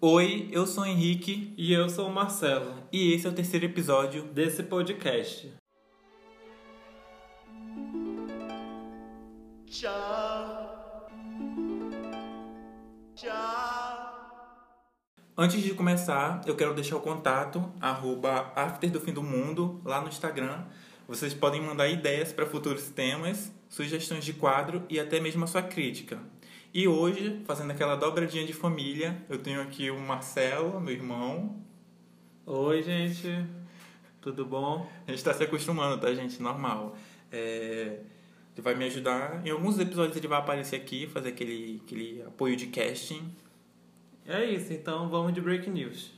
Oi, eu sou o Henrique E eu sou o Marcelo, e esse é o terceiro episódio. desse podcast. Antes de começar, eu quero deixar o contato arroba after do fim do mundo lá no Instagram. Vocês podem mandar ideias para futuros temas, sugestões de quadro e até mesmo a sua crítica. E hoje, fazendo aquela dobradinha de família, eu tenho aqui o Marcelo, meu irmão. Oi, gente. Tudo bom? A gente está se acostumando, tá, gente? Normal. É, Ele vai me ajudar. Em alguns episódios ele vai aparecer aqui, fazer aquele, aquele apoio de casting. É isso, então vamos de break news.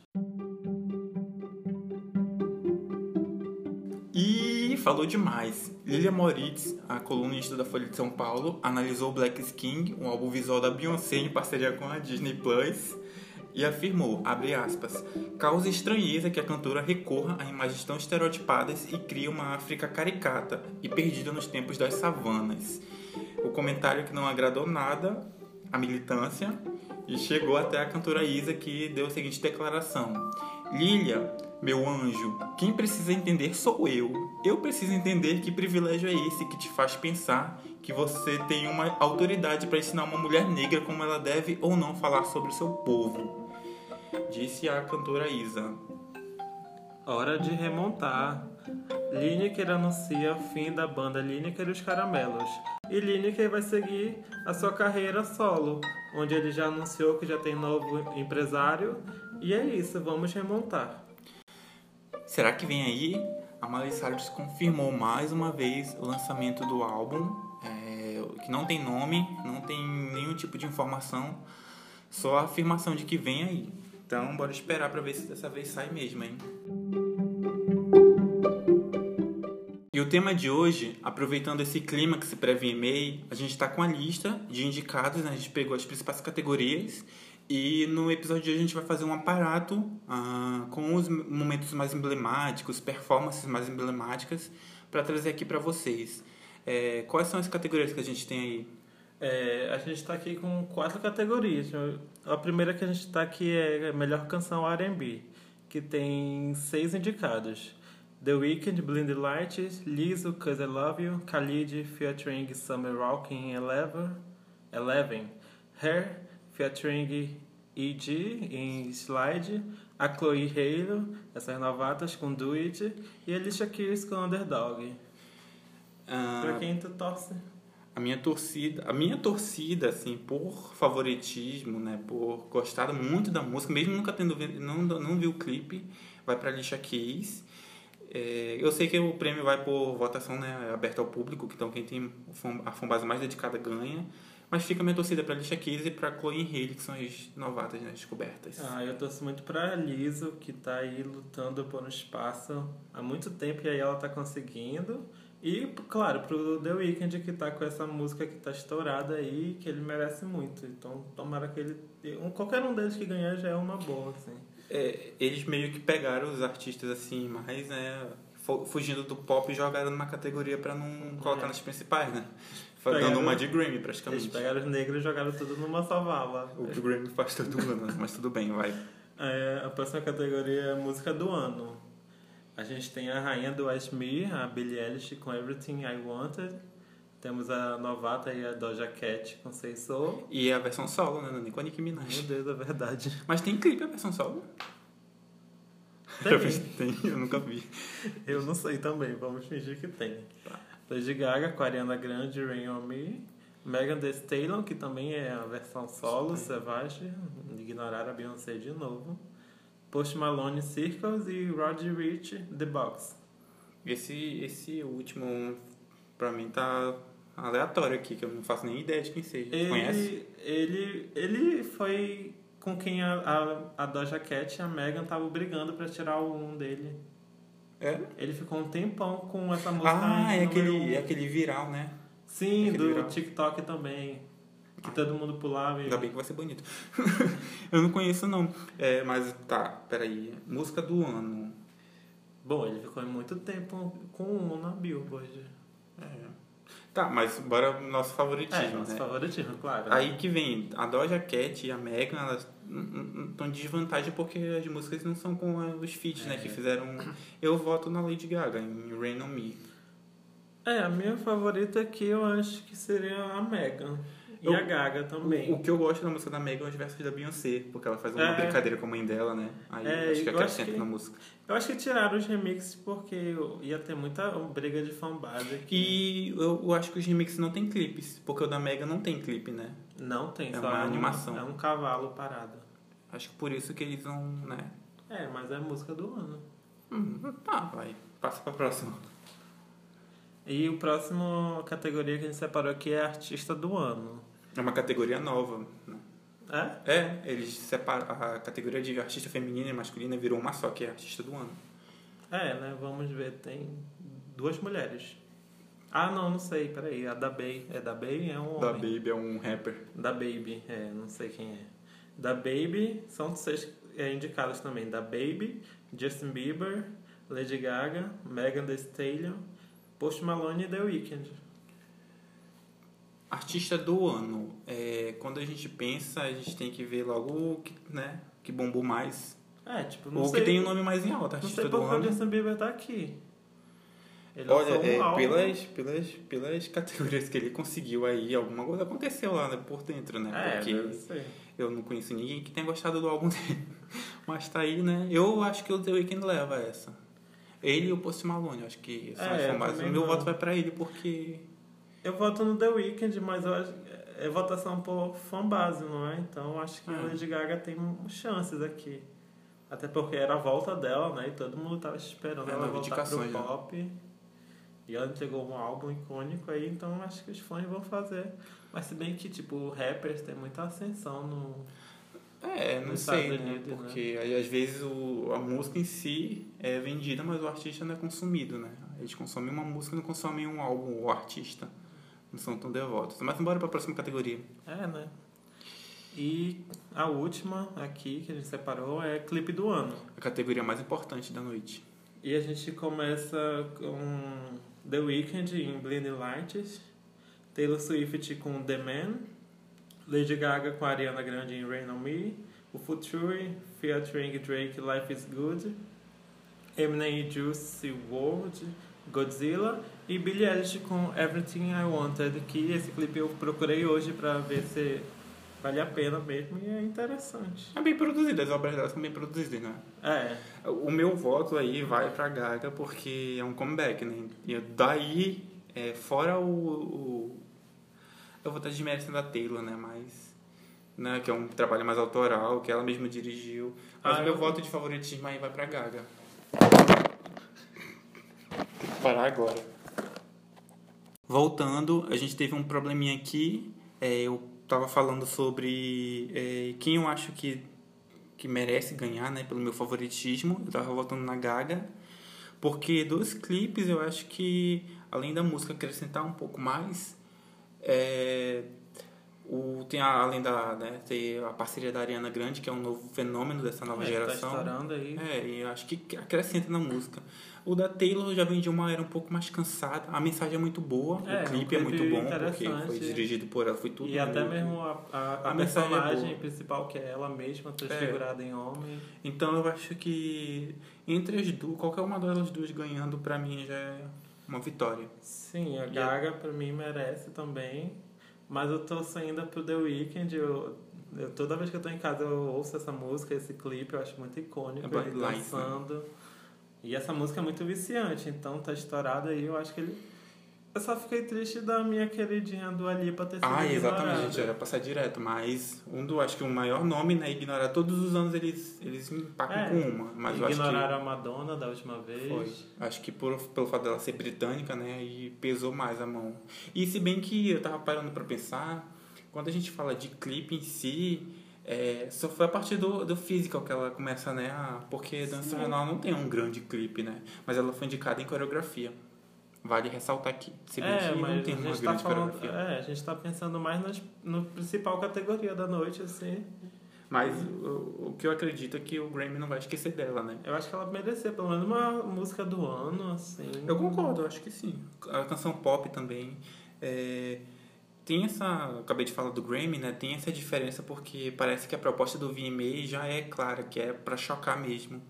Falou demais. Lilia Moritz, a colunista da Folha de São Paulo, analisou Black Skin, um álbum visual da Beyoncé em parceria com a Disney Plus, e afirmou, abre aspas, causa estranheza que a cantora recorra a imagens tão estereotipadas e cria uma África caricata e perdida nos tempos das savanas. O comentário que não agradou nada à militância e chegou até a cantora Isa que deu a seguinte declaração: Lilia, meu anjo, quem precisa entender sou eu. Eu preciso entender que privilégio é esse que te faz pensar que você tem uma autoridade para ensinar uma mulher negra como ela deve ou não falar sobre o seu povo. Disse a cantora Isa. Hora de remontar. Lineker anuncia o fim da banda Lineker e os Caramelos. E Lineker vai seguir a sua carreira solo, onde ele já anunciou que já tem novo empresário. E é isso, vamos remontar. Será que vem aí? A Miley Cyrus confirmou mais uma vez o lançamento do álbum, é, que não tem nome, não tem nenhum tipo de informação, só a afirmação de que vem aí. Então, bora esperar pra ver se dessa vez sai mesmo, hein? E o tema de hoje, aproveitando esse clima que se prevê em May, a gente está com a lista de indicados, né? a gente pegou as principais categorias e no episódio de hoje a gente vai fazer um aparato ah, com os momentos mais emblemáticos, performances mais emblemáticas para trazer aqui para vocês. É, quais são as categorias que a gente tem aí? É, a gente está aqui com quatro categorias. A primeira que a gente está aqui é Melhor Canção R&B, que tem seis indicados. The Weeknd, Blind Lights, Lizzo, Cause I Love You, Khalid, featuring Summer Walking Eleven, Eleven, Hair, featuring E.G. em Slide, a Chloe Halo, essas novatas com Do It, e a Alicia Keys com Underdog. Ah, Pra quem tu torce? a minha torcida, a minha torcida assim, por favoritismo, né, por gostar muito da música, mesmo nunca tendo não não vi o clipe, vai para Alicia Keys. É, eu sei que o prêmio vai por votação, né, aberta ao público, então quem tem a fanbase mais dedicada ganha. Mas fica a minha torcida para Alicia Keys e para Chloe Haley, que são as novatas, né, descobertas. Ah, eu torço muito pra Liso, que tá aí lutando por um espaço há muito tempo e aí ela tá conseguindo. E, claro, pro The Weeknd, que tá com essa música que tá estourada aí, que ele merece muito. Então, tomara que ele... Qualquer um deles que ganhar já é uma boa, assim. É, eles meio que pegaram os artistas assim, mais, né, fu- fugindo do pop e jogaram numa categoria para não colocar É. nas principais, né? Pegaram- Dando uma de Grammy Eles praticamente. pegaram os negros e jogaram tudo numa só vala. O Grammy faz todo ano, mas tudo bem, vai. É, a próxima categoria é música do ano. A gente tem a rainha do Ashmere, a Billie Eilish com Everything I Wanted. Temos a novata e a Doja Cat com Say So. E a versão solo, né? Não é nem com a Nicki Meu Minaj. Deus, é verdade. Mas tem clipe a versão solo? Tem. Tem, eu nunca vi. Eu não sei também, vamos fingir que tem. Lady Gaga com Ariana Grande, Rain On Me. Megan Thee Stallion, que também é a versão solo, Savage. Ignorar a Beyoncé de novo. Post Malone, Circles e Roddy Rich, The Box. Esse, esse último, pra mim, tá aleatório aqui, que eu não faço nem ideia de quem seja. Conhece? Ele, ele, ele foi com quem a, a, a Doja Cat e a Megan estavam brigando pra tirar o um dele. É? Ele ficou um tempão com essa música. Ah, é aquele, um. é aquele viral, né? Sim, aquele do viral. TikTok também. Que Ah. todo mundo pulava e. Ainda bem que vai ser bonito. eu não conheço, não. É, mas tá, peraí. Música do ano. Bom, ele ficou muito tempo com um na Billboard. É. Tá, mas bora nosso favoritismo, É, nosso né? favoritismo, claro. Aí que vem, a Doja Cat e a Megan, elas estão de desvantagem porque as músicas não são com os feats, né? É. Que fizeram... Eu voto na Lady Gaga, em Rain On Me. É, a minha favorita aqui eu acho que seria a Megan. E Eu- a Gaga também. O, o que eu gosto da música da Megan é os versos da Beyoncé, porque ela faz uma É. brincadeira com a mãe dela, né? Aí É, acho que acrescenta na música. Eu acho que tiraram os remixes porque ia ter muita briga de fanbase aqui. E eu, eu acho que os remixes não tem clipes, porque o da Megan não tem clipe, né? Não tem, É só uma um- animação. É um cavalo parado. Acho que por isso que eles vão, né? É, mas é a música do ano. Hum, tá, vai. Passa pra próxima. E o próximo categoria que a gente separou aqui é artista do ano. É uma categoria nova, né? É? É, eles separam a categoria de artista feminina e masculina virou uma só, que é artista do ano. É, né? Vamos ver, tem duas mulheres. Ah, não, não sei, peraí. A da Bay. É da Bay? É um homem. Da Baby é um rapper. Da Baby, é, não sei quem é. Da Baby, são seis é, indicados também. Da Baby, Justin Bieber, Lady Gaga, Megan Thee Stallion, Post Malone e The Weeknd. Artista do ano. É, quando a gente pensa, a gente tem que ver logo o que, né, que bombou mais. É, tipo, não Ou sei, que tem o nome mais em alta, não artista sei do por que o ano. Justin Bieber tá aqui. Ele Olha, um é, álbum. pelas, pelas, pelas categorias que ele conseguiu aí, alguma coisa aconteceu lá né, por dentro, né? É, Porque eu não conheço ninguém que tenha gostado do álbum dele. Mas tá aí, né? Eu acho que o The Weeknd leva essa. Ele e o Post Malone, acho que são É, as famosos. O meu não. voto vai pra ele, porque... Eu voto no The Weeknd, mas eu acho é votação por fanbase, não é? Então acho que a É. Lady Gaga tem chances aqui. Até porque era a volta dela, né? E todo mundo tava esperando É, ela voltar pro né? pop. E ela entregou um álbum icônico aí, então acho que os fãs vão fazer. Mas se bem que, tipo, rappers tem muita ascensão no... É, não Nos sei, né? Unidos, né? Porque aí, às vezes o, a música em si é vendida, mas o artista não é consumido, né? Eles consomem uma música e não consomem um álbum, o artista. Não são tão devotos. Mas bora pra próxima categoria. É, né? E a última aqui que a gente separou é clipe do ano. A categoria mais importante da noite. E a gente começa com The Weeknd em Blinding Lights, Taylor Swift com The Man, Lady Gaga com Ariana Grande em Rain On Me, o Future featuring Drake Life Is Good, Eminem e Juicy WRLD, Godzilla e Billie Eilish com Everything I Wanted, que esse clipe eu procurei hoje pra ver se vale a pena mesmo e é interessante. É bem produzida, as obras dela são bem produzidas, né? É, O meu voto aí vai pra Gaga porque é um comeback, né? E daí, é, fora o, o. Eu vou estar desmerecendo a Taylor, né? Mas. Né, que é um trabalho mais autoral, que ela mesma dirigiu. Mas Ah, o meu eu- voto de favoritismo aí vai pra Gaga. Parar agora. Voltando, a gente teve um probleminha aqui. É, eu tava falando sobre é, quem eu acho que que merece ganhar, né, pelo meu favoritismo. Eu tava votando na Gaga, porque dos clipes eu acho que além da música acrescentar um pouco mais, é, o tem a, além da, né, ter a parceria da Ariana Grande, que é um novo fenômeno dessa nova é, geração. tá estourando aí. É, e acho que acrescenta na música. O da Taylor já vem de uma era um pouco mais cansada. A mensagem é muito boa, É, o clipe é muito bom, porque foi dirigido por ela, foi tudo. E até mesmo a, a, a é personagem boa. principal, que é ela mesma, transfigurada em homem. Então eu acho que entre as duas, qualquer uma delas duas ganhando, pra mim já é uma vitória. Sim, a E Gaga pra mim merece também. Mas eu tô saindo pro The Weeknd. Eu, eu- toda vez que eu tô em casa eu ouço essa música, esse clipe, eu acho muito icônico. É ele né? dançando. E essa música é muito viciante, então tá estourada aí, eu acho que ele. Eu só fiquei triste da minha queridinha do Alipa ter sido Ah, exatamente, ignorada. ia passar direto, mas um do, acho que o maior nome, né, ignorar todos os anos eles, eles empacam É, com uma, mas acho que Ignoraram a Madonna da última vez. Foi. Acho que por, pelo fato dela ser britânica, né, e pesou mais a mão. E se bem que eu tava parando pra pensar, quando a gente fala de clipe em si, é, só foi a partir do, do physical que ela começa, né, a, porque Dança Nacional não tem um grande clipe, né, mas ela foi indicada em coreografia. Vale ressaltar aqui. Se bem É, que mas não tem a uma gente tá grande falando. É, a gente tá pensando mais nas, no principal categoria da noite, assim. Mas o, o que eu acredito é que o Grammy não vai esquecer dela, né. Eu acho que ela merecia pelo menos uma música do ano, assim. Eu concordo, eu acho que sim. A canção pop também. É, tem essa, acabei de falar do Grammy, né? Tem essa diferença porque parece que a proposta do VMA já é clara, que é para chocar mesmo.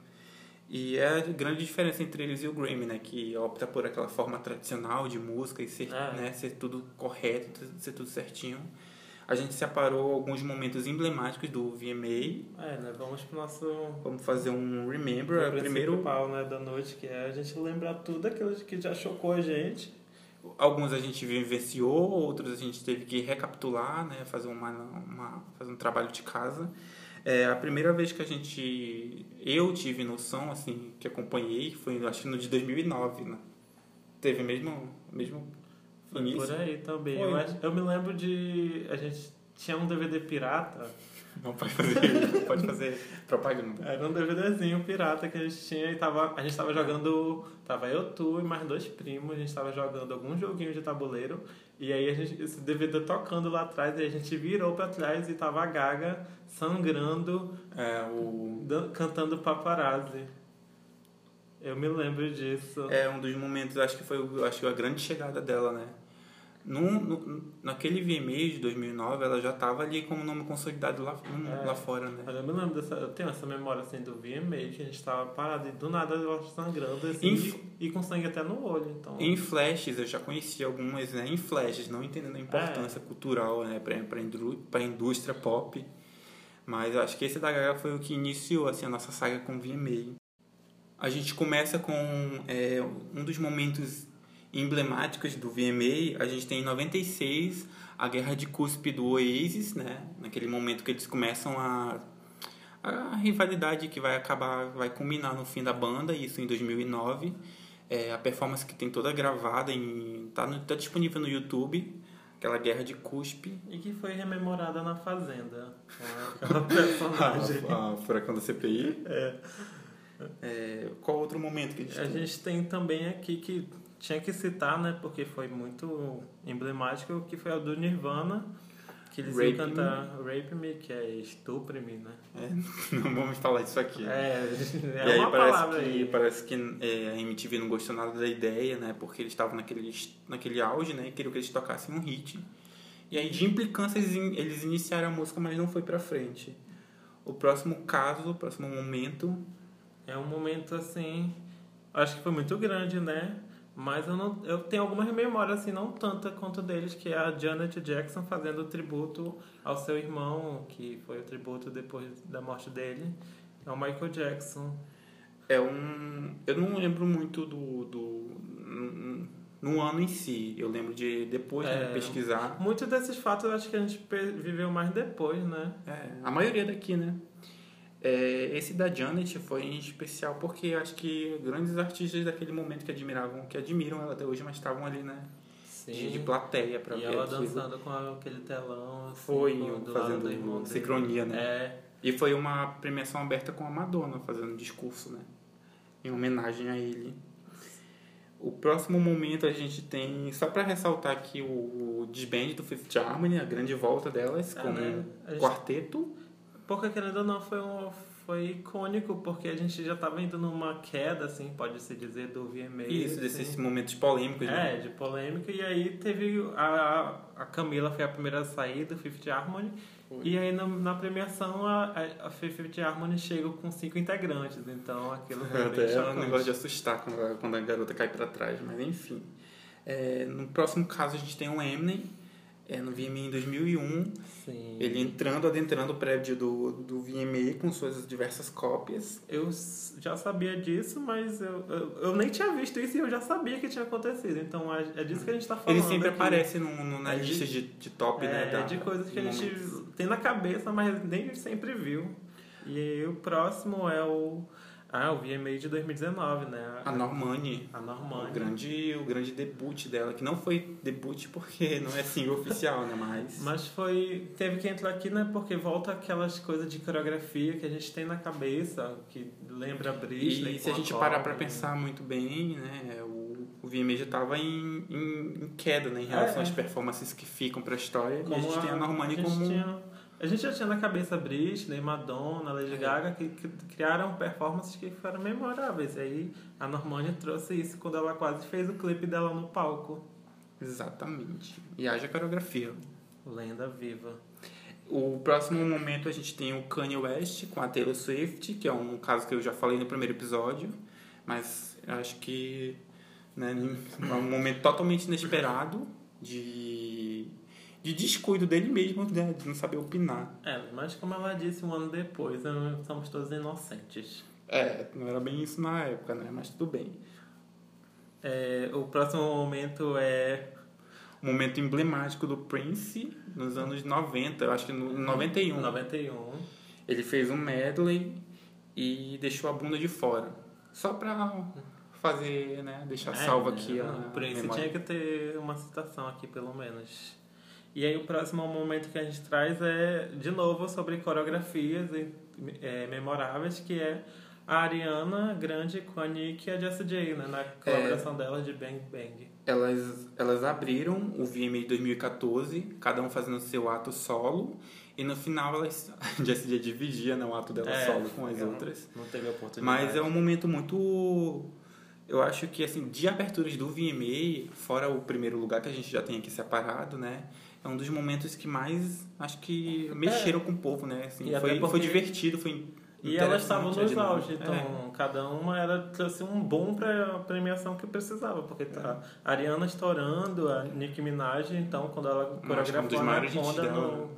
E é a grande diferença entre eles e o Grammy, né? Que opta por aquela forma tradicional de música e ser, É. né? ser tudo correto, ser tudo certinho. A gente separou alguns momentos emblemáticos do VMA. É, né? Vamos pro nosso Vamos fazer um Remember. pro Primeiro, principal, né, da noite, que é a gente lembrar tudo aquilo que já chocou a gente. alguns a gente vivenciou, outros a gente teve que recapitular, né? Fazer, uma, uma, fazer um trabalho de casa. É, a primeira vez que a gente... Eu tive noção, assim, que acompanhei, foi acho que no de 2009, né? Teve mesmo, mesmo Foi início. por aí também. Foi. Eu, acho- eu me lembro de. A gente tinha um DVD pirata. Não pode fazer, pode fazer propaganda. Era um DVDzinho pirata que a gente tinha e tava, a gente tava jogando. Tava eu, tu e mais dois primos, a gente tava jogando algum joguinho de tabuleiro. E aí a gente, esse DVD tocando lá atrás, e a gente virou pra trás e tava a Gaga sangrando, É, o... cantando paparazzi. Eu me lembro disso. É um dos momentos, acho que foi acho que a grande chegada dela, né? Num, no, naquele VMA de 2009, ela já estava ali como nome consolidado lá, É. lá fora, né? Eu me lembro dessa. Eu tenho essa memória assim do VMA que a gente tava parado e do nada ela sangrando assim Inf- e, e com sangue até no olho. Então. Em flashes, eu já conheci algumas, né? Em flashes, não entendendo a importância cultural, né? Pra, pra, indru- pra indústria pop. Mas eu acho que esse da Gaga foi o que iniciou, assim, a nossa saga com VMA. A gente começa com é, um dos momentos emblemáticos do VMA. A gente tem em 96 a guerra de cuspe do Oasis, né? Naquele momento que eles começam a a rivalidade que vai acabar, vai culminar no fim da banda, isso em 2009. É, a performance que tem toda gravada, em, tá, no, tá disponível no YouTube, aquela guerra de cuspe. E que foi rememorada na Fazenda. Aquela personagem. a, a furacão da CPI. É. É, qual outro momento que a gente A tem? gente tem também aqui que tinha que citar, né? Porque foi muito emblemático, que foi o do Nirvana. Que eles Rape iam cantar Rape Me, que é estupre-me, né? É, não vamos falar disso aqui. É, e é aí uma parece palavra que, aí. parece que é, a MTV não gostou nada da ideia, né? Porque eles estavam naquele, naquele auge, né? E queriam que eles tocassem um hit. E aí, de implicância, eles, eles iniciaram a música, mas não foi pra frente. O próximo caso, o próximo momento... É um momento assim, acho que foi muito grande, né? Mas eu não, eu tenho algumas memórias assim, não tanta quanto deles, que é a Janet Jackson fazendo o tributo ao seu irmão, que foi o tributo depois da morte dele, é o Michael Jackson. É um... Eu não lembro muito do... do no ano em si. Eu lembro de depois É. pesquisar. Muitos desses fatos eu acho que a gente viveu mais depois, né? É, a maioria daqui, né? É, esse da Janet foi em especial porque acho que grandes artistas daquele momento que admiravam, que admiram ela até hoje, mas estavam ali, né? De, de plateia pra e ver ela aquilo. dançando com aquele telão, assim, Foi, do fazendo do irmão sincronia, né? É, E foi uma premiação aberta com a Madonna fazendo discurso, né? Em homenagem a ele. O próximo momento a gente tem, só pra ressaltar aqui, o disband do Fifth Harmony, a grande volta delas, É, como né? Gente- quarteto. Porque querendo ou não foi um foi icônico porque a gente já tava indo numa queda assim, pode se dizer do VMA. Isso, assim. desses momentos polêmicos, né? É, de polêmica e aí teve a, a Camila foi a primeira a sair do Fifth Harmony e aí na, na premiação a, a, Fifth Harmony chega com cinco integrantes, então aquilo foi bem Até é um negócio de assustar quando a, quando a garota cai pra trás, mas enfim. É, no próximo caso a gente tem o Eminem, é, no VMA em 2001, Sim. ele entrando, adentrando o prédio do, do VMA com suas diversas cópias. Eu já sabia disso, mas eu, eu, eu nem tinha visto isso e eu já sabia que tinha acontecido. Então é, é disso que a gente tá falando. Ele sempre aqui. aparece no, no- na É lista de, de top, é, né? Da, de coisas que a gente momentos. tem na cabeça, mas nem sempre viu. E aí, o próximo é o. Ah, o VMA de 2019, né? A Normani. A O Normani. grande, o grande debut dela, que não foi debut porque não é single oficial, né? Mas. Mas foi. Teve que entrar aqui, né? Porque volta aquelas coisas de coreografia que a gente tem na cabeça, que lembra a Britney. E se a gente parar pra né? pensar muito bem, né, o, o VMA já tava em, em, em queda, né, em relação É, às performances que ficam pra história. e a Como gente tem a Normani a como... tinha- a gente já tinha na cabeça Britney, Madonna, Lady É. Gaga, que, que criaram performances que foram memoráveis. E aí a Normani trouxe isso quando ela quase fez o clipe dela no palco. Exatamente. E haja coreografia. Lenda viva. O próximo momento a gente tem o Kanye West com a Taylor Swift, que é um caso que eu já falei no primeiro episódio, mas acho que né, é um momento totalmente inesperado de, de descuido dele mesmo, né, de não saber opinar. É, mas como ela disse um ano depois, né, somos todos inocentes. É, não era bem isso na época, né, mas tudo bem. É, o próximo momento é um momento emblemático do Prince nos anos 90, eu acho que no 91. 91. Ele fez um medley e deixou a bunda de fora. Só pra fazer, né, deixar é, salvo aqui a O Prince memória. tinha que ter uma citação aqui, pelo menos. E aí o próximo momento que a gente traz é, de novo, sobre coreografias é, memoráveis, que é a Ariana Grande com a Nick e a Jessie J, né? Na colaboração é, delas de Bang Bang. Elas, elas abriram o VMA 2014, cada um fazendo seu ato solo. E no final elas, a Jessie J dividia né, o ato dela é, solo com as outras. Não, não teve oportunidade. Mas é um momento muito... Eu acho que, assim, de aberturas do VMA, fora o primeiro lugar que a gente já tem aqui separado, né? É um dos momentos que mais, acho que, mexeram é. com o povo, né? Assim, foi, porque... foi divertido, foi e elas estavam nos auge, então é. cada uma era trouxe um bom pra premiação que precisava, porque tá a Ariana estourando, a Nicki Minaj, então quando ela coreografou a Anaconda no,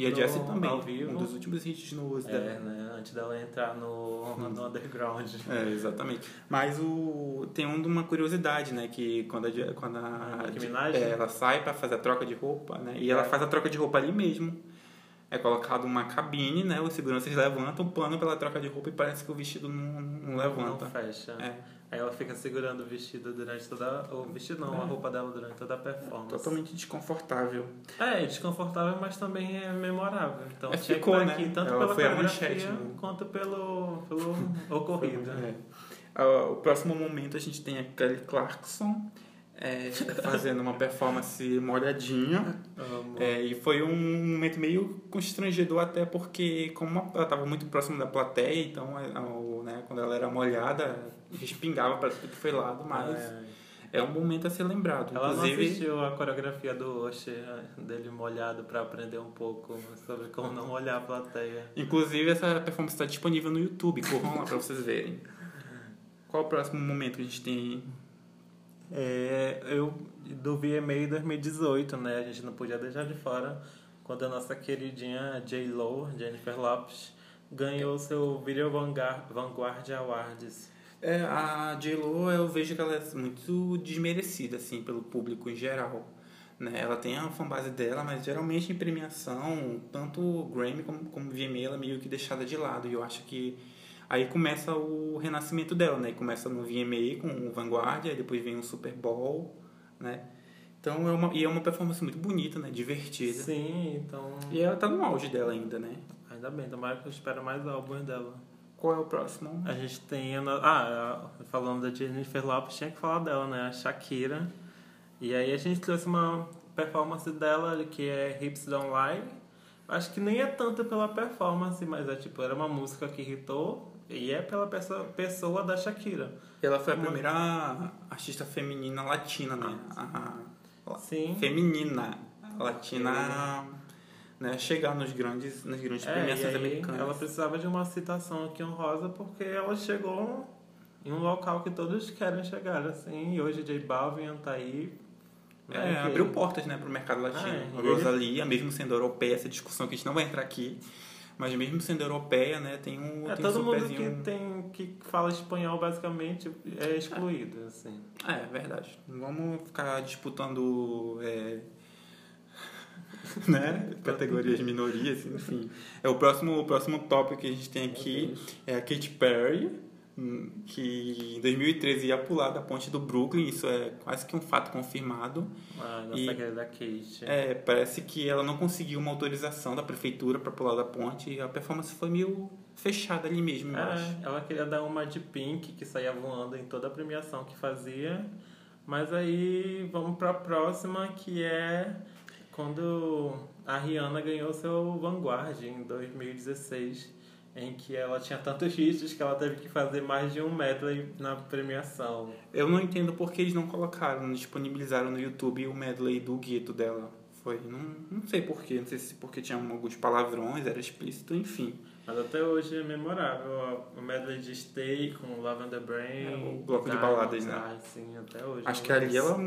e a Jessie também, um dos últimos hits no é, dela. né? Antes dela entrar no, no underground. É, exatamente. Mas o, tem uma curiosidade, né? Que quando a, quando a, a Minaj, é, ela sai para fazer a troca de roupa, né? E ela é. faz a troca de roupa ali mesmo é colocado uma cabine, né? Os seguranças levantam o pano pela troca de roupa e parece que o vestido não, não levanta. Não fecha. É. Aí ela fica segurando o vestido durante toda. O vestido não, é. a roupa dela durante toda a performance. Totalmente desconfortável. É, desconfortável, mas também é memorável. Então é, ficou, né? aqui tanto ela pela coreografia né? quanto pelo, pelo ocorrido. É. Uh, o próximo momento a gente tem a Kelly Clarkson é, fazendo uma performance molhadinha. É, e foi um momento meio constrangedor até porque como ela estava muito próxima da plateia, então é, né, quando ela era molhada, respingava para tudo que foi lado, mas é. é. um momento a ser lembrado. Ela Inclusive, assistiu a coreografia do Oxe, é, dele molhado para aprender um pouco sobre como não molhar a plateia. Inclusive essa performance está disponível no YouTube, corram lá para vocês verem. Qual o próximo momento que a gente tem é, eu do VMA 2018, né? A gente não podia deixar de fora quando a nossa queridinha J. Lo, Jennifer Lopes, ganhou seu Video Vanguard Awards. É, a J. Lo, eu vejo que ela é muito desmerecida, assim, pelo público em geral. Né? Ela tem a fanbase dela, mas geralmente em premiação, tanto Grammy como, como VMA, ela é meio que deixada de lado. E eu acho que Aí começa o renascimento dela, né? Começa no VMA com o Vanguard, aí depois vem o Super Bowl, né? Então é uma, e é uma performance muito bonita, né? Divertida. Sim, então. E ela tá no auge dela ainda, né? Ainda bem, tomara que eu espero mais álbuns dela. Qual é o próximo? A gente tem. A, ah, falando da Jennifer Lopez, tinha que falar dela, né? A Shakira. E aí a gente trouxe uma performance dela que é Hips Don't Lie. Acho que nem é tanto pela performance, mas é tipo, era uma música que irritou e é pela pessoa, pessoa da Shakira. Ela foi a primeira artista feminina latina, né? A, Sim. Feminina latina né, chegar nos grandes, nas grandes é, premiações americanas. Ela precisava de uma citação aqui honrosa porque ela chegou em um local que todos querem chegar, assim, e hoje J Balvin tá aí. Né, é, abriu portas né, para o mercado latino. É, a Rosalia, mesmo sendo europeia, essa discussão que a gente não vai entrar aqui, mas mesmo sendo europeia, né, tem um. É, tem todo um mundo que, tem, que fala espanhol basicamente é excluído, é. assim. É, verdade. Não vamos ficar disputando. É, né? Categorias minorias, enfim. É o próximo, o próximo tópico que a gente tem aqui é a Katy Perry que em 2013 ia pular da ponte do Brooklyn, isso é quase que um fato confirmado. Ah, nossa e, querida Kate. É, parece que ela não conseguiu uma autorização da prefeitura para pular da ponte e a performance foi meio fechada ali mesmo, é. Ela queria dar uma de Pink, que saía voando em toda a premiação que fazia. Mas aí vamos para a próxima, que é quando a Rihanna ganhou seu Vanguard em 2016 em que ela tinha tantos hits que ela teve que fazer mais de um medley na premiação. Eu não entendo por que eles não colocaram, não disponibilizaram no YouTube o medley do gueto dela. Foi, não, não sei porquê, não sei se porque tinha alguns palavrões, era explícito, enfim. Mas até hoje é memorável o medley de Stay com Lavender Brain. É, o bloco de baladas, né? Ah, sim, até hoje. Acho que ali ela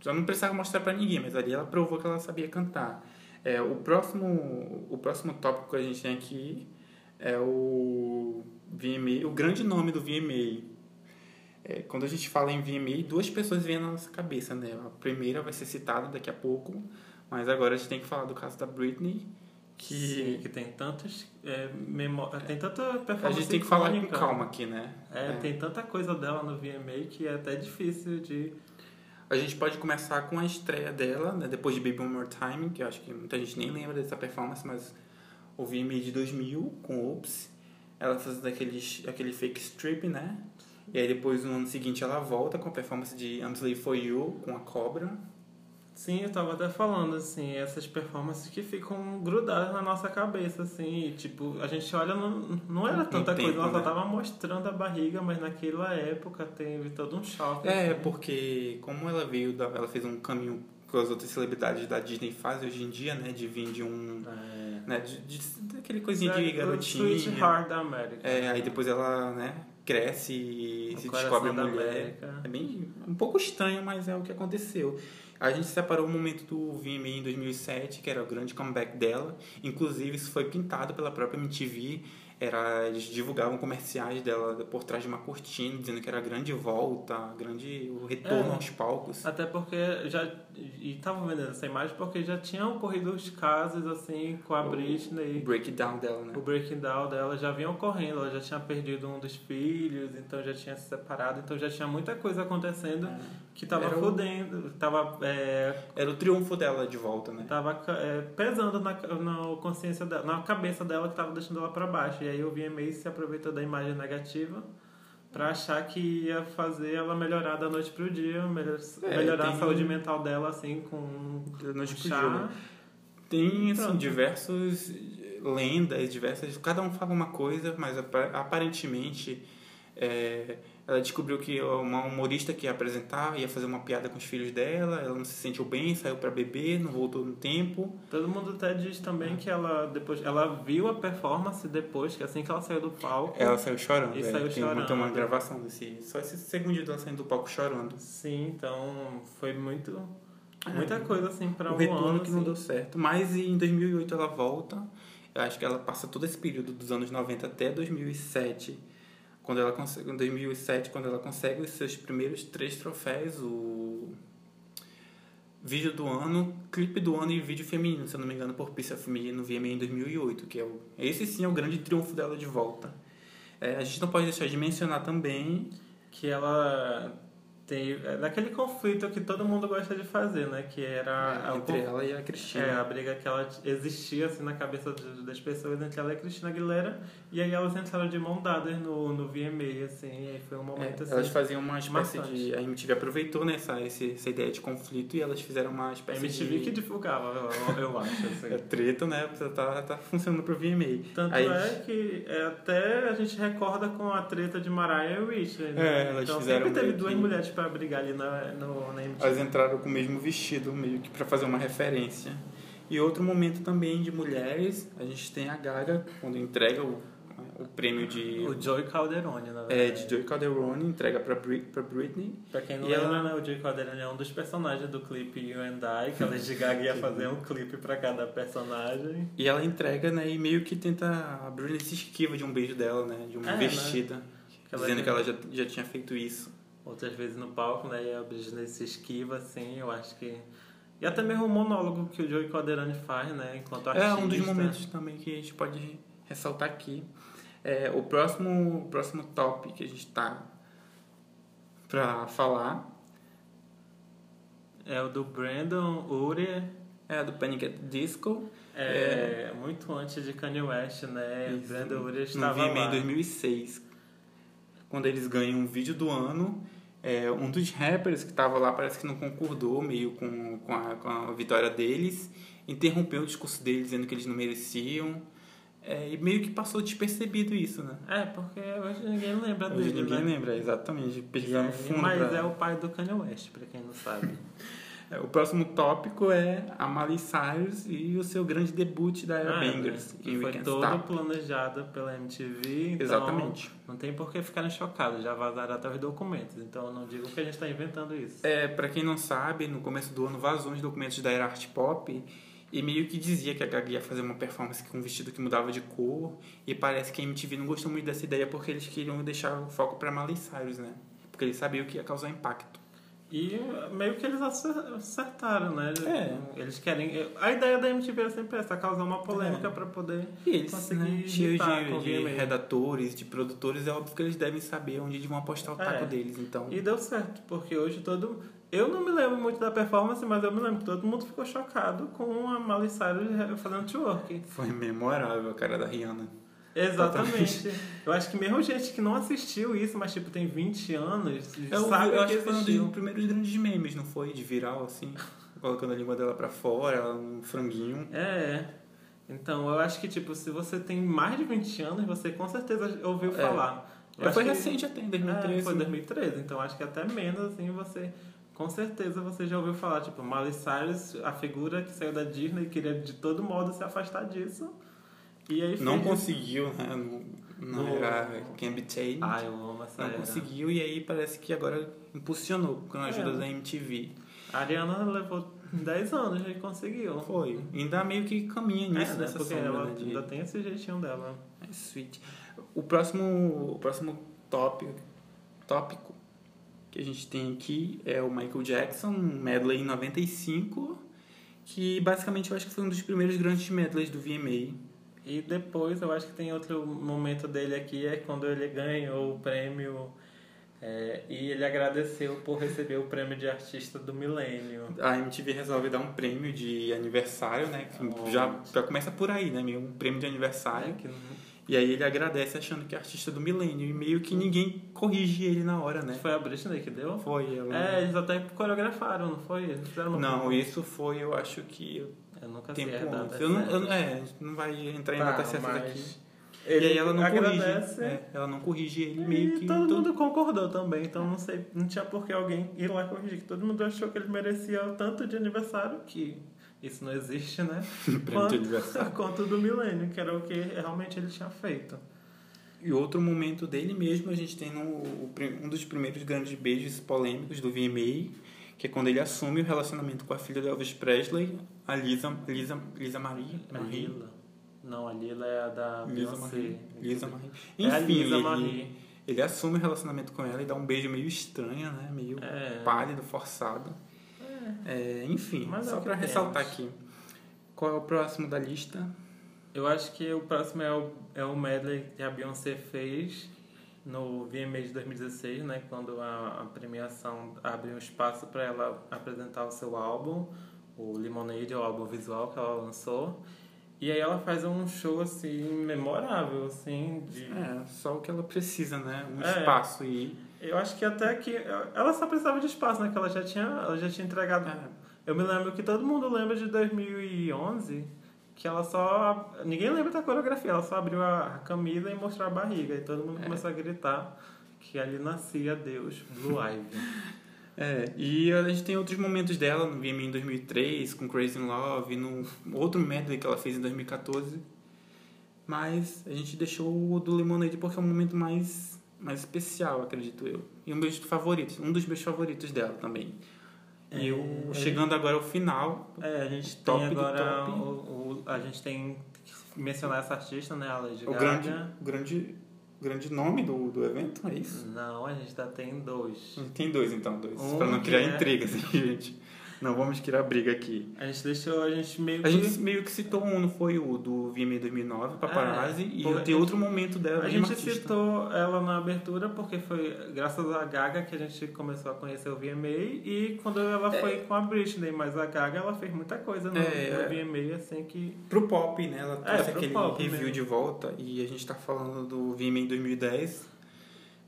já não precisava mostrar pra ninguém, mas ali ela provou que ela sabia cantar. É, o, próximo, o próximo tópico que a gente tem aqui é o VMA, o grande nome do VMA. É, quando a gente fala em VMA, duas pessoas vêm na nossa cabeça, né? A primeira vai ser citada daqui a pouco, mas agora a gente tem que falar do caso da Britney, que, Sim, que tem tantos é, memó... tem tanta performance a gente tem que falar com calma aqui, né? É, é, tem tanta coisa dela no VMA que é até difícil de a gente pode começar com a estreia dela, né, depois de Baby One More Time, que eu acho que muita gente nem lembra dessa performance, mas o VMA de 2000 com Oops, ela faz aquele, aquele fake strip, né? E aí depois no ano seguinte ela volta com a performance de I'm Slave For You com a Cobra. Sim, eu tava até falando, assim, essas performances que ficam grudadas na nossa cabeça, assim, e, tipo, a gente olha, não, não era tanta tempo, coisa, ela né? só tava mostrando a barriga, mas naquela época teve todo um choque. É, assim. porque como ela veio, da, ela fez um caminho que as outras celebridades da Disney fazem hoje em dia, né, de vir de um, é. Né, de, de, de aquele coisinha de garotinha. Sweet Heart da América. É, aí depois ela, né, cresce e o se descobre mulher. É bem, um pouco estranho, mas é o que aconteceu. A gente separou o momento do VMA em 2007, que era o grande comeback dela. Inclusive, isso foi pintado pela própria MTV era eles divulgavam comerciais dela por trás de uma cortina dizendo que era a grande volta, grande o retorno é, aos palcos. Até porque já e estavam vendendo essa imagem porque já tinham ocorrido os casos assim com a Britney. O breakdown dela, né? O breakdown dela já vinha ocorrendo, ela já tinha perdido um dos filhos, então já tinha se separado, então já tinha muita coisa acontecendo é. Que tava era fudendo, o... tava é... era o triunfo dela de volta, né? Tava é, pesando na, na consciência dela, na cabeça dela que tava deixando ela para baixo. E aí o VMA se aproveitou da imagem negativa para achar que ia fazer ela melhorar da noite pro dia, melhor, é, melhorar a saúde mental dela assim com da noite pro chá. Dia, né? Tem assim, diversos lendas, diversas, cada um fala uma coisa, mas aparentemente é, ela descobriu que uma humorista que ia apresentar ia fazer uma piada com os filhos dela, ela não se sentiu bem, saiu para beber, não voltou no tempo. Todo mundo até diz também que ela depois ela viu a performance depois, que assim que ela saiu do palco. Ela saiu chorando. E saiu tem chorando. Tem uma gravação desse, só esse segundo dela saindo do palco chorando. Sim, então foi muito muita é, coisa assim para um retorno ano, que assim. não deu certo. Mas em 2008 ela volta. Eu acho que ela passa todo esse período dos anos 90 até 2007 quando ela consegue, em 2007, quando ela consegue os seus primeiros três troféus, o vídeo do ano, clipe do ano e vídeo feminino, se eu não me engano, por of Me no VMA em 2008, que é o, esse sim é o grande triunfo dela de volta. É, a gente não pode deixar de mencionar também que ela tem é daquele conflito que todo mundo gosta de fazer, né? Que era é, entre ela e a Cristina. É, a briga que ela existia assim na cabeça das pessoas entre ela e a Cristina Aguilera. E aí elas entraram de mão dadas no, no VMA, assim, e foi um momento é, assim. Elas faziam uma espécie de. A MTV aproveitou né, essa, essa ideia de conflito e elas fizeram uma espécie a MTV de. que divulgava, eu, eu acho. Assim. É treta, né? Tá, tá funcionando pro VMA. Tanto aí, é que é, até a gente recorda com a treta de Mariah e Richard. Né? É, elas então fizeram sempre teve duas mulheres para brigar ali na, no, na MTV. Elas entraram com o mesmo vestido, meio que para fazer uma referência. E outro momento também de mulheres, a gente tem a Gaga, quando entrega o, o prêmio de... O Joey Calderone, na verdade. É, de Joey Calderone, entrega pra, Brit, pra Britney. Pra quem não e lembra, ela... né, o Joey Calderone é um dos personagens do clipe You and I, que a Lady Gaga ia fazer um clipe pra cada personagem. E ela entrega, né, e meio que tenta... A Britney se esquiva de um beijo dela, né, de uma é, vestida. Né? Dizendo que, que ela já, já tinha feito isso outras vezes no palco, né? E a Britney se esquiva, assim, eu acho que... E até mesmo o monólogo que o Joey Calderani faz, né? Enquanto artista. É um dos momentos também que a gente pode ressaltar aqui. É, o próximo, próximo top que a gente tá pra falar é o do Brandon Urie. É, do Panic! at Disco. É, é, muito antes de Kanye West, né? Isso, Brandon Urie estava no lá. em 2006. Quando eles ganham um vídeo do ano é, um dos rappers que estava lá parece que não concordou meio com, com, a, com a vitória deles, interrompeu o discurso deles dizendo que eles não mereciam. É, e meio que passou despercebido isso, né? É, porque hoje ninguém lembra Hoje dele, ninguém né? lembra, exatamente. Pesquisando É, fundo. mas pra- é o pai do Kanye West, pra quem não sabe. É, O próximo tópico é a Miley Cyrus e o seu grande debut da Era Ah, Bangers, né? em que foi Stop. planejado pela MTV, então Exatamente. não tem por que ficarem chocados, já vazaram até os documentos, então não digam que a gente está inventando isso. É, pra quem não sabe, no começo do ano vazou uns documentos da Era Art Pop e meio que dizia que a Gaga ia fazer uma performance com um vestido que mudava de cor e parece que a MTV não gostou muito dessa ideia porque eles queriam deixar o foco pra Miley Cyrus, né? Porque eles sabiam que ia causar impacto. E meio que eles acer- acertaram, né? É. Eles querem. A ideia da MTV era sempre essa, causar uma polêmica É. pra poder. E eles, Conseguir né, com de, de redatores, de produtores, é óbvio que eles devem saber onde eles vão apostar o taco É. deles, então... E deu certo, porque hoje todo. Eu não me lembro muito da performance, mas eu me lembro que todo mundo ficou chocado com a Miley Cyrus fazendo twerk. Foi memorável a cara da Rihanna. Exatamente. eu acho que mesmo gente que não assistiu isso, mas tipo tem 20 anos, Eu, sabe eu que acho que foi um dos primeiros grandes memes, não foi? De viral, assim. Colocando a língua dela pra fora, um franguinho. É. Então, eu acho que, tipo, se você tem mais de 20 anos, você com certeza ouviu É. falar. Eu É, acho foi que- recente até, em 2013. É, foi 2013, então acho que até menos, assim, você... Com certeza você já ouviu falar, tipo, Miley Cyrus, a figura que saiu da Disney, queria de todo modo se afastar disso. E aí Não fez- conseguiu, né? No, na No- era Gambit Ah, eu amo essa Não era. conseguiu e aí parece que agora impulsionou com a ajuda É. da MTV. A Ariana levou 10 anos e conseguiu. Foi. Ainda meio que caminha É, nisso, né? nessa Porque sombra, ela né, de- ainda tem esse jeitinho dela. É sweet. O próximo, o próximo tópico, tópico que a gente tem aqui é o Michael Jackson, um medley em 95, que basicamente eu acho que foi um dos primeiros grandes medleys do VMA. E depois eu acho que tem outro momento dele aqui, é quando ele ganhou o prêmio é, e ele agradeceu por receber o prêmio de artista do milênio. A MTV resolve dar um prêmio de aniversário, né? Que Oh. já, já começa por aí, né? Meio um prêmio de aniversário. É, que não- E aí ele agradece achando que é artista do milênio. E meio que ninguém corrige ele na hora, né? Foi a Britney que deu? Foi ela. É, eles até coreografaram, não foi? Eles fizeram uma- Não, isso foi, eu acho que Eu nunca sei tempo a data. Eu não, eu, certa. é, a não vai entrar em Tá, datas certas mas aqui. Ele e aí ela não agradece. corrige. é, ela não corrige ele meio E que. todo todo- mundo concordou também, então não sei, não tinha por que alguém ir lá corrigir. Todo mundo achou que ele merecia o tanto de aniversário, que isso não existe, né? Prêmio de aniversário. quanto do milênio, que era o que realmente ele tinha feito. E outro momento dele mesmo, a gente tem no, um dos primeiros grandes beijos polêmicos do VMA, que é quando ele assume o relacionamento com a filha do Elvis Presley, a Lisa, Lisa, Lisa Marie. A Lila. Não, a Lila é a da Lisa Beyoncé. Marie. Lisa Marie. É a Enfim, Lisa ele, Marie. ele assume o relacionamento com ela e dá um beijo meio estranho, né? Meio É. pálido, forçado. É, enfim, Mas é só pra ressaltar aqui. Qual é o próximo da lista? Eu acho que o próximo é o, é o medley que a Beyoncé fez no VMA de 2016, né? Quando a, a premiação abre um espaço para ela apresentar o seu álbum, o Lemonade, o álbum visual que ela lançou. E aí ela faz um show, assim, memorável, assim, de... É, só o que ela precisa, né? Um É. espaço e. Eu acho que até que... Ela só precisava de espaço, né? Que ela já tinha, ela já tinha entregado... É, Eu me lembro que todo mundo lembra de 2011, que ela só... Ninguém lembra da coreografia, ela só abriu a camisa e mostrou a barriga. E todo mundo É. começou a gritar que ali nascia Deus, Blue Ivy. É, e a gente tem outros momentos dela no VMA em 2003, com Crazy in Love, no outro medley que ela fez em 2014. Mas a gente deixou o do Lemonade porque é um momento mais, mais especial, acredito eu. E um dos favoritos, um dos meus favoritos dela também. E É, o, é. chegando agora ao final, É, a gente tem agora... O, o- a gente tem que mencionar essa artista, né? A Lady o Gaga. grande, grande, grande nome do, do evento, é isso? Não, a gente ainda tem dois. A gente tem dois então, dois. Um pra não criar é- intrigas, gente. Não vamos criar briga aqui. A gente deixou, a gente meio que... A gente meio que citou um, não foi o do VMA 2009, Paparazzi, É, e tem outro momento dela, A gente artista. citou ela na abertura porque foi graças à Gaga que a gente começou a conhecer o VMA e quando ela foi com a Britney, mas a Gaga ela fez muita coisa no, É, no VMA assim que Pro pop, né? Ela trouxe pro aquele pop review mesmo. de volta e a gente tá falando do VMA em 2010.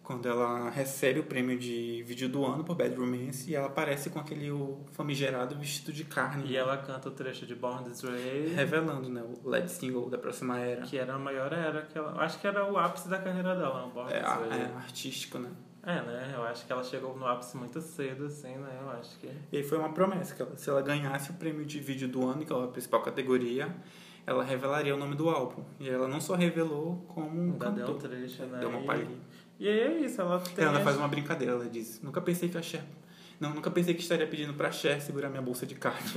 Quando ela recebe o prêmio de vídeo do ano por Bad Romance e ela aparece com aquele o famigerado vestido de carne. E ela canta o trecho de Born This Way, Revelando, né? O lead single da próxima era. que era a maior era que ela. Acho que era o ápice da carreira dela, o Born É, This Way. é artístico, né? É, né? Eu acho que ela chegou no ápice muito cedo, assim, né? Eu acho que. E foi uma promessa que ela, se ela ganhasse o prêmio de vídeo do ano, que é a principal categoria, ela revelaria o nome do álbum. E ela não só revelou, como um Ainda deu um trecho, né? Deu uma palhinha. E aí é isso, ela tem. Ela as- faz uma brincadeira, ela diz: Nunca pensei que a Cher. Não, nunca pensei que estaria pedindo pra Cher segurar minha bolsa de carne.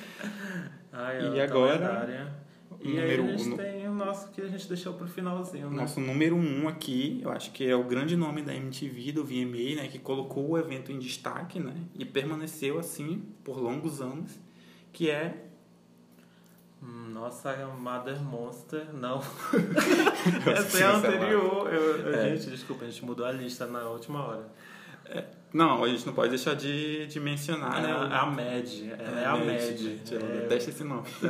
Ai, E tá agora, lendária. E aí a gente um. tem o nosso que a gente deixou pro finalzinho, né? Nosso número um aqui, eu acho que é o grande nome da MTV, do VMA, né? Que colocou o evento em destaque, né? E permaneceu assim por longos anos, que é... Nossa, Mother Monster, não. Essa é a anterior. Eu, eu- É. Gente, desculpa, a gente mudou a lista na última hora. Não, a gente não pode deixar de, de mencionar, é o- a Mad. Ela é, a Mad. Ela É- detesta esse nome.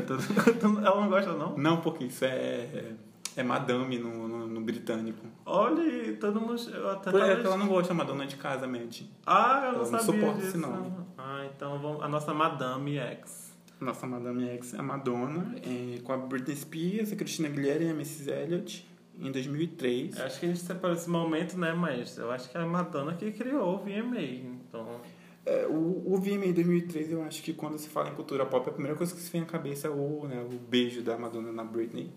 Ela não gosta, não? Não, porque isso é, é madame no, no, no britânico. Olha, todo mundo. Eu até Por é que ela não gosta de chamar dona de casa, Mad. Ah, eu não ela não sabia suporta disso. esse nome. Ah, então vamos. A nossa Madame X. Nossa Madame X é a Madonna, é, com a Britney Spears, a Christina Aguilera e a Mrs. Elliott, em 2003. Eu acho que a gente separou esse momento, né? Mas eu acho que é a Madonna que criou o VMA. Então. É, o, o VMA 2003, eu acho que quando se fala em cultura pop, a primeira coisa que se vem à cabeça é o, né, o beijo da Madonna na Britney.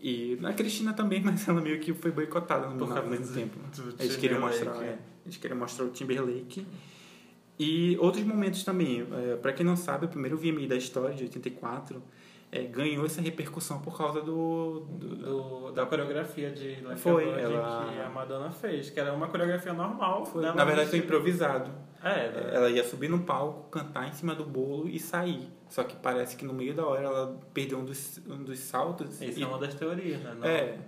E na Cristina também, mas ela meio que foi boicotada no Por causa mesmo do- tempo. do Eles queriam mostrar, é, eles queriam mostrar o Timberlake. E outros momentos também. É, para quem não sabe, o primeiro VMA da história, de 84, é, ganhou essa repercussão por causa do, do, do- da coreografia de Like Foi, ela- que a Madonna fez, que era uma coreografia normal. Foi, dela na verdade, foi improvisado. É, né? Ela ia subir no palco, cantar em cima do bolo e sair. Só que parece que no meio da hora ela perdeu um dos, um dos saltos. Isso e, é uma das teorias, né? Não- é.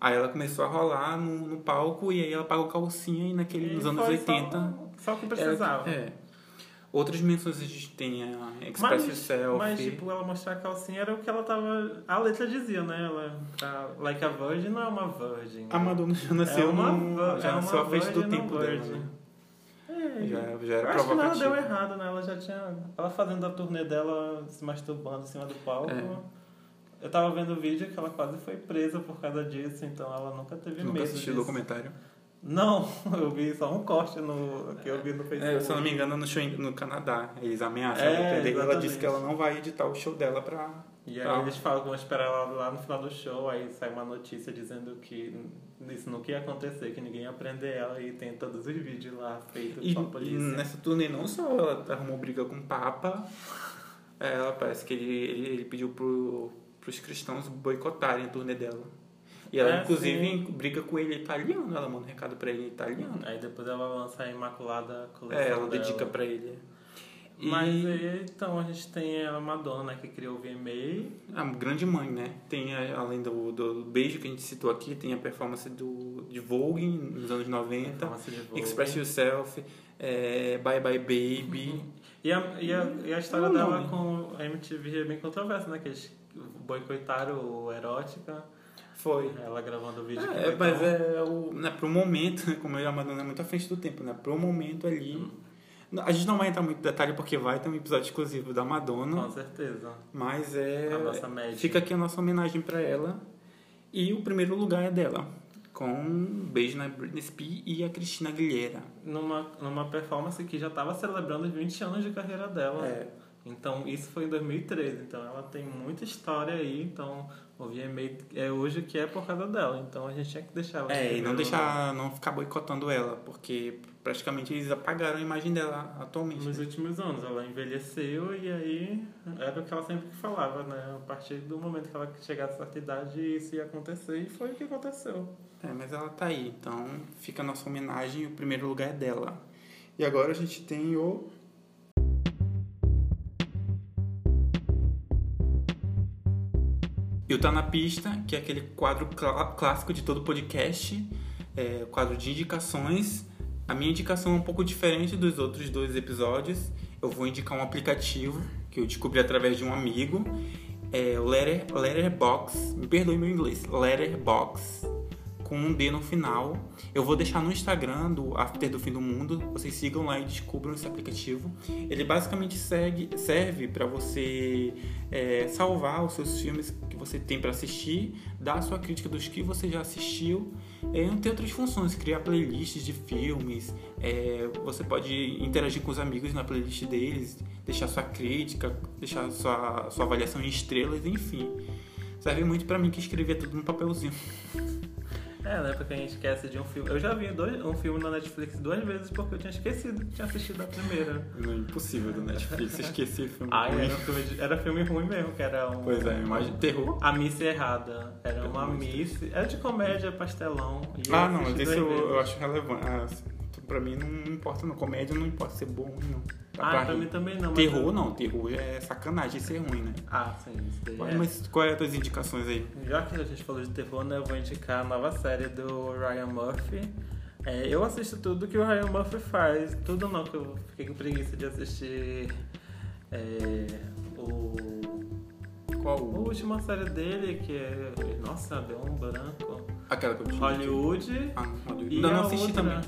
Aí ela começou a rolar no, no palco e aí ela pagou calcinha e naquele, E nos anos foi 80. Só, só o que precisava. É. Outras menções a gente tem a Express Mas, Yourself. mas, tipo, ela mostrar a calcinha era o que ela tava. A letra dizia, né? Ela tá. Like a Virgin não é uma virgin. a Madonna já nasceu, é uma, no, já é nasceu uma à frente do tempo dela. virgin. né? É, Já, já era acho que nada deu errado, né? Ela já tinha. Ela fazendo a turnê dela se masturbando em cima do palco. É. Eu tava vendo o vídeo que ela quase foi presa por causa disso, então ela nunca teve Nunca medo assisti o disso. documentário. Não, eu vi só um corte no, que eu vi no Facebook. É, se eu não me engano, no show no Canadá. Eles ameaçam É, ela Ela disse que ela não vai editar o show dela pra. E aí Tá. eles falam que vão esperar ela lá no final do show, aí sai uma notícia dizendo que isso nunca ia acontecer, que ninguém ia prender ela e tem todos os vídeos lá feitos E, pela e polícia. nessa turnê não só ela arrumou briga com o Papa, é, ela parece que ele, ele, ele pediu pro, pros cristãos boicotarem a turnê dela. E ela, É, inclusive, sim. briga com ele italiano. Ela manda um recado pra ele em italiano. Aí depois ela lança a Imaculada Coleção É, ela dela. dedica pra ele. E Mas aí, então, a gente tem a Madonna que criou o VMA. a grande mãe, né? Tem, a- além do, do beijo que a gente citou aqui, tem a performance do, de Vogue nos anos 90, performance de Vogue. Express Yourself, é, Bye Bye Baby. E a, e a, e a história É dela com a MTV é bem controversa, né? Que eles boicotaram o Erótica, Foi. ela gravando o vídeo. É, o mas é o, né, pro momento, como a Madonna é muito à frente do tempo, né? Pro momento ali. A gente não vai entrar muito em detalhe porque vai ter um episódio exclusivo da Madonna, Com certeza. mas é. A nossa média. Fica aqui a nossa homenagem pra ela. E o primeiro lugar é dela. Com um beijo na Britney Spears e a Cristina Aguilera. Numa, numa performance que já estava celebrando os 20 anos de carreira dela. É. Então, isso foi em 2013. Então, ela tem muita história aí. Então, o VMA é hoje que é por causa dela. Então, a gente tinha que deixar ela. É, e não lugar. deixar, não ficar boicotando ela, porque praticamente eles apagaram a imagem dela atualmente. Nos né? últimos anos, ela envelheceu e aí era o que ela sempre falava, né? A partir do momento que ela chegasse a certa idade, isso ia acontecer e foi o que aconteceu. É, mas ela tá aí, então fica a nossa homenagem, o primeiro lugar é dela. E agora a gente tem o. Eu Tá na Pista, que é aquele quadro clá- clássico de todo podcast, é, o quadro de indicações. A minha indicação é um pouco diferente dos outros dois episódios. Eu vou indicar um aplicativo que eu descobri através de um amigo. É o Letter, Letterbox, me perdoe meu inglês, Letterbox. Com um D no final. Eu vou deixar no Instagram do After do Fim do Mundo. Vocês sigam lá e descubram esse aplicativo. Ele basicamente segue, serve para você é, salvar os seus filmes que você tem para assistir, dar a sua crítica dos que você já assistiu. É, entre outras funções, criar playlists de filmes. É, você pode interagir com os amigos na playlist deles, deixar sua crítica, deixar sua, sua avaliação em estrelas, enfim. Serve muito para mim que escrevia tudo no papelzinho. É, né? Porque a gente esquece de um filme. Eu já vi dois, um filme na Netflix duas vezes porque eu tinha esquecido que tinha assistido a primeira. Não é impossível do Netflix esquecer filme Ah, ruim. era, um filme de- era filme ruim mesmo, que era um. Pois é, imagem terror. A Miss Errada. Era uma amor de Miss. Era de comédia, pastelão. Ah, não, mas isso eu, eu acho relevante. Ah, assim, pra mim não importa, não. Comédia não importa ser bom ou ruim, não. Dá Ah, pra rir. mim também não. Terror eu- não, terror é sacanagem ser ruim, né? Ah, sim, isso daí. Mas, é. mas qual é as tuas indicações aí? Já que a gente falou de terror, né, eu vou indicar a nova série do Ryan Murphy. É, eu assisto tudo que o Ryan Murphy faz. Tudo não, que eu fiquei com preguiça de assistir é, o, Qual a última série dele, que é. Nossa, deu um branco. Aquela que eu te Hollywood. Ah, Hollywood. E Ainda a não assisti outra, também.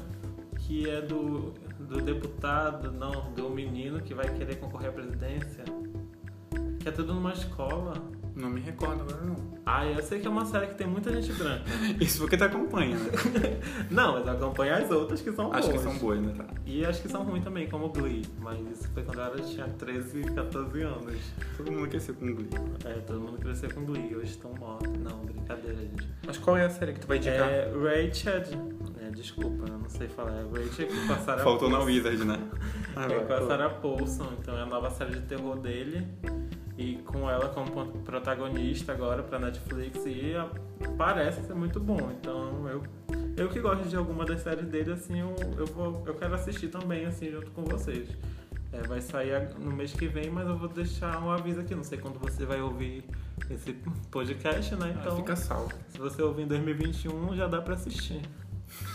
Que é do, do deputado, não, do menino que vai querer concorrer à presidência. Que é tudo numa escola. Não me recordo agora, não. Ah, eu sei que é uma série que tem muita gente branca. Isso porque tu acompanha, né? Não, mas acompanha as outras que são Acho boas. que são boas, né? Tá. E acho que são ruins também, como Glee. Mas isso foi quando eu era- tinha 13, 14 anos. Todo mundo ser com Glee. É, todo mundo cresceu com Glee, hoje estão mortos. Não, brincadeira, gente. Mas qual é a série que tu vai indicar? É Rachel. É, desculpa, eu não sei falar. É Rachel a Sarah Faltou na. Wizard, né? Ah, É com a. Sarah Paulson, então é a nova série de terror dele. E com ela como pro- protagonista agora pra Netflix. E parece ser muito bom. Então eu, eu que gosto de alguma das séries dele, assim, eu, eu, vou, eu quero assistir também, assim, junto com vocês. É, vai sair no mês que vem, mas eu vou deixar um aviso aqui. Não sei quando você vai ouvir esse podcast, né? Ah, Então, Fica salvo. se você ouvir em 2021, já dá pra assistir.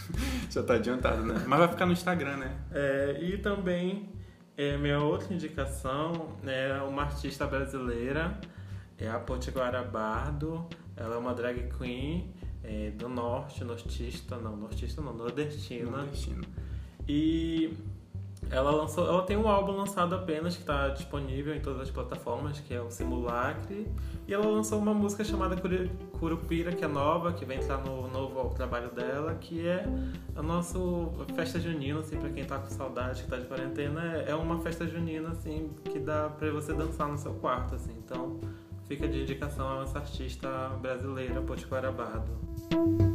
Já tá adiantado, né? Mas vai ficar no Instagram, né? É, e também, é, minha outra indicação é uma artista brasileira, é a Potiguara Bardo. Ela é uma drag queen é, do norte, nortista, não, nortista não, nordestina. Nordestino. E ela lançou, ela tem um álbum lançado apenas que está disponível em todas as plataformas, que é o Simulacre. E ela lançou uma música chamada Curupira, que é nova, que vem entrar no novo trabalho dela, que é a nossa festa junina, assim, para quem tá com saudade, que tá de quarentena, é- é uma festa junina, assim, que dá para você dançar no seu quarto, assim. Então, fica de indicação a essa artista brasileira, Potiguara Bardo.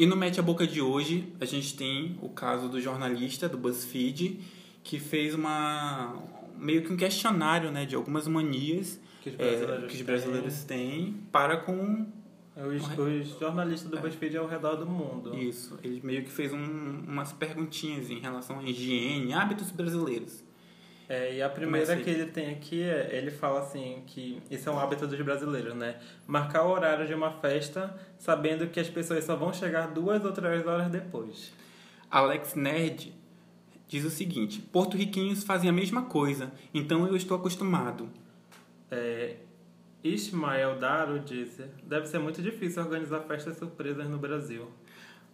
E no Mete a Boca de hoje, a gente tem o caso do jornalista do BuzzFeed, que fez uma meio que um questionário, né, de algumas manias Que os é, brasileiros, que os brasileiros têm para com Os, os jornalistas do BuzzFeed ao redor do mundo. isso. Ele meio que fez um- umas perguntinhas em relação à higiene, hábitos brasileiros. É, e a primeira aí. que ele tem aqui é, ele fala assim que isso é um hábito dos brasileiros, né? Marcar o horário de uma festa sabendo que as pessoas só vão chegar duas ou três horas depois. Alex Nerd diz o seguinte: porto-riquinhos fazem a mesma coisa, então eu estou acostumado. É, Ismael Daro disse: deve ser muito difícil organizar festas surpresas no Brasil.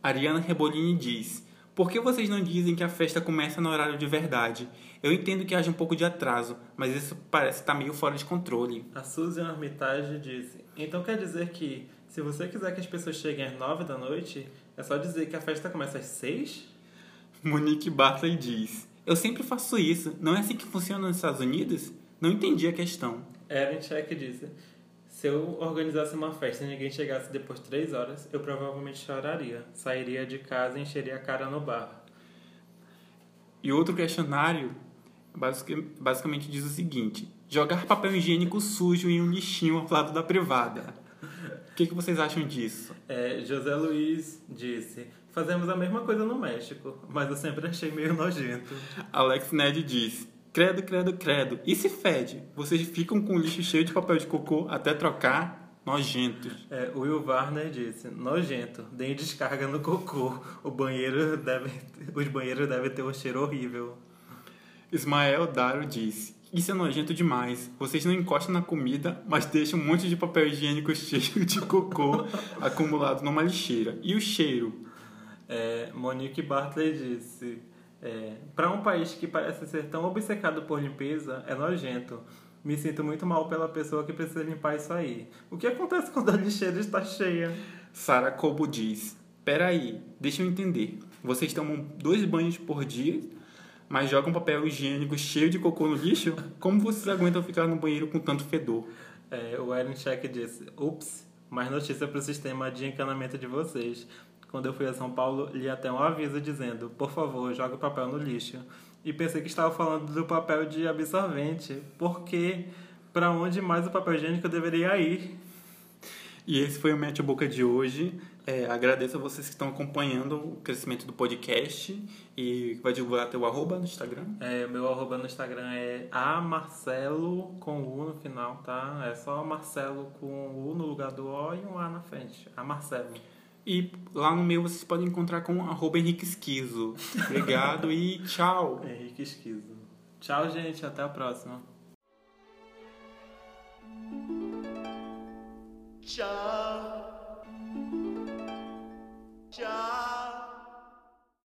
Ariana Rebolini diz: Por que vocês não dizem que a festa começa no horário de verdade? Eu entendo que haja um pouco de atraso, mas isso parece estar meio fora de controle. A Suzy Armitage disse: então quer dizer que se você quiser que as pessoas cheguem às nove da noite, é só dizer que a festa começa às seis? Monique Bartley diz: Eu sempre faço isso. Não é assim que funciona nos Estados Unidos? Não entendi a questão. Erin Check disse: Se eu organizasse uma festa e ninguém chegasse depois de três horas, eu provavelmente choraria. Sairia de casa e encheria a cara no bar. E outro questionário basic- basicamente diz o seguinte: jogar papel higiênico sujo em um lixinho ao lado da privada. O que, que vocês acham disso? É, José Luiz disse: Fazemos a mesma coisa no México, mas eu sempre achei meio nojento. Alex Ned diz: Credo, credo, credo. E se fede? Vocês ficam com o lixo cheio de papel de cocô até trocar? Nojentos. É, Will Warner disse: Nojento, deem descarga no cocô. O banheiro deve, os banheiros devem ter um cheiro horrível. Ismael Daro diz: Isso é nojento demais. Vocês não encostam na comida, mas deixam um monte de papel higiênico cheio de cocô acumulado numa lixeira. E o cheiro? É, Monique Bartley disse: é, Para um país que parece ser tão obcecado por limpeza, é nojento. Me sinto muito mal pela pessoa que precisa limpar isso aí. O que acontece quando a lixeira está cheia? Sara Cobo diz: Peraí, deixa eu entender. Vocês tomam dois banhos por dia, mas jogam papel higiênico cheio de cocô no lixo? Como vocês aguentam ficar no banheiro com tanto fedor? É, o Aaron Check disse: Ups, mais notícia para o sistema de encanamento de vocês. Quando eu fui a São Paulo, li até um aviso dizendo: Por favor, jogue o papel no lixo. E pensei que estava falando do papel de absorvente, porque para onde mais o papel higiênico deveria ir? E esse foi o Mete a Boca de hoje. É, agradeço a vocês que estão acompanhando o crescimento do podcast e vai divulgar teu arroba no Instagram. É, meu arroba no Instagram é amarcelo com U no final, tá? É só Marcelo com U no lugar do O e um A na frente. Amarcelo. E lá no meu vocês podem encontrar com arroba Henrique Esquizo. Obrigado e tchau. Henrique Esquizo. Tchau, gente. Até a próxima. Tchau. Tchau.